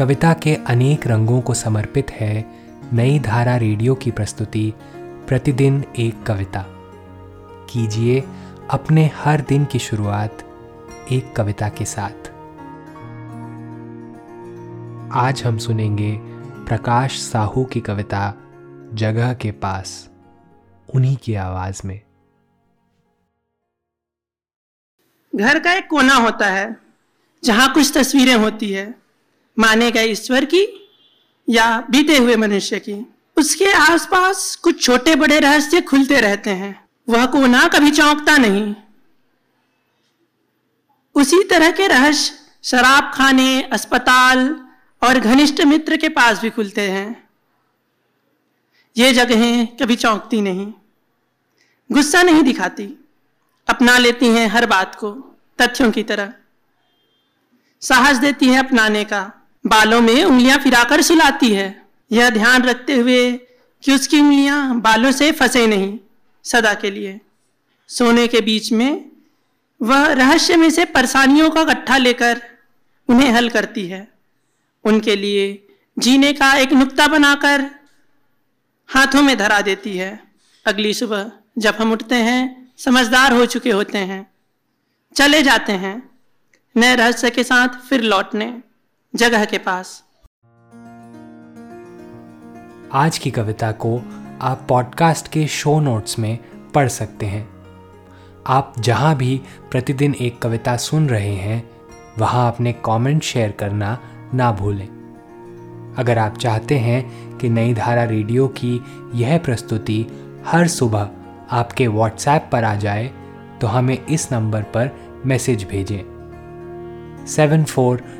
कविता के अनेक रंगों को समर्पित है नई धारा रेडियो की प्रस्तुति, प्रतिदिन एक कविता। कीजिए अपने हर दिन की शुरुआत एक कविता के साथ। आज हम सुनेंगे प्रकाश साहू की कविता, जगह के पास, उन्हीं की आवाज़ में। घर का एक कोना होता है, जहाँ कुछ तस्वीरें होती है। माने गए ईश्वर की या बीते हुए मनुष्य की। उसके आसपास कुछ छोटे बड़े रहस्य खुलते रहते हैं। वह कोना कभी चौंकता नहीं। उसी तरह के रहस्य शराब खाने, अस्पताल और घनिष्ठ मित्र के पास भी खुलते हैं। ये जगहें कभी चौंकती नहीं। गुस्सा नहीं दिखाती। अपना लेती हैं हर बात को तथ्यों की तरह। साहस देती है अपनाने का। बालों में उंगलियाँ फिराकर सुलाती है। यह ध्यान रखते हुए कि उसकी उंगलियाँ बालों से फंसे नहीं, सदा के लिए। सोने के बीच में वह रहस्य में से परेशानियों का गट्ठा लेकर उन्हें हल करती है। उनके लिए जीने का एक नुक्ता बनाकर हाथों में धरा देती है। अगली सुबह जब हम उठते हैं, समझदार हो चुके होते हैं। चले जाते हैं। नए रहस्य के साथ फिर लौटने। जगह के पास। आज की कविता को आप पॉडकास्ट के शो नोट्स में पढ़ सकते हैं। आप जहाँ भी प्रतिदिन एक कविता सुन रहे हैं, वहाँ अपने कमेंट शेयर करना ना भूलें। अगर आप चाहते हैं कि नई धारा रेडियो की यह प्रस्तुति हर सुबह आपके व्हाट्सएप पर आ जाए तो हमें इस नंबर पर मैसेज भेजें। Seven four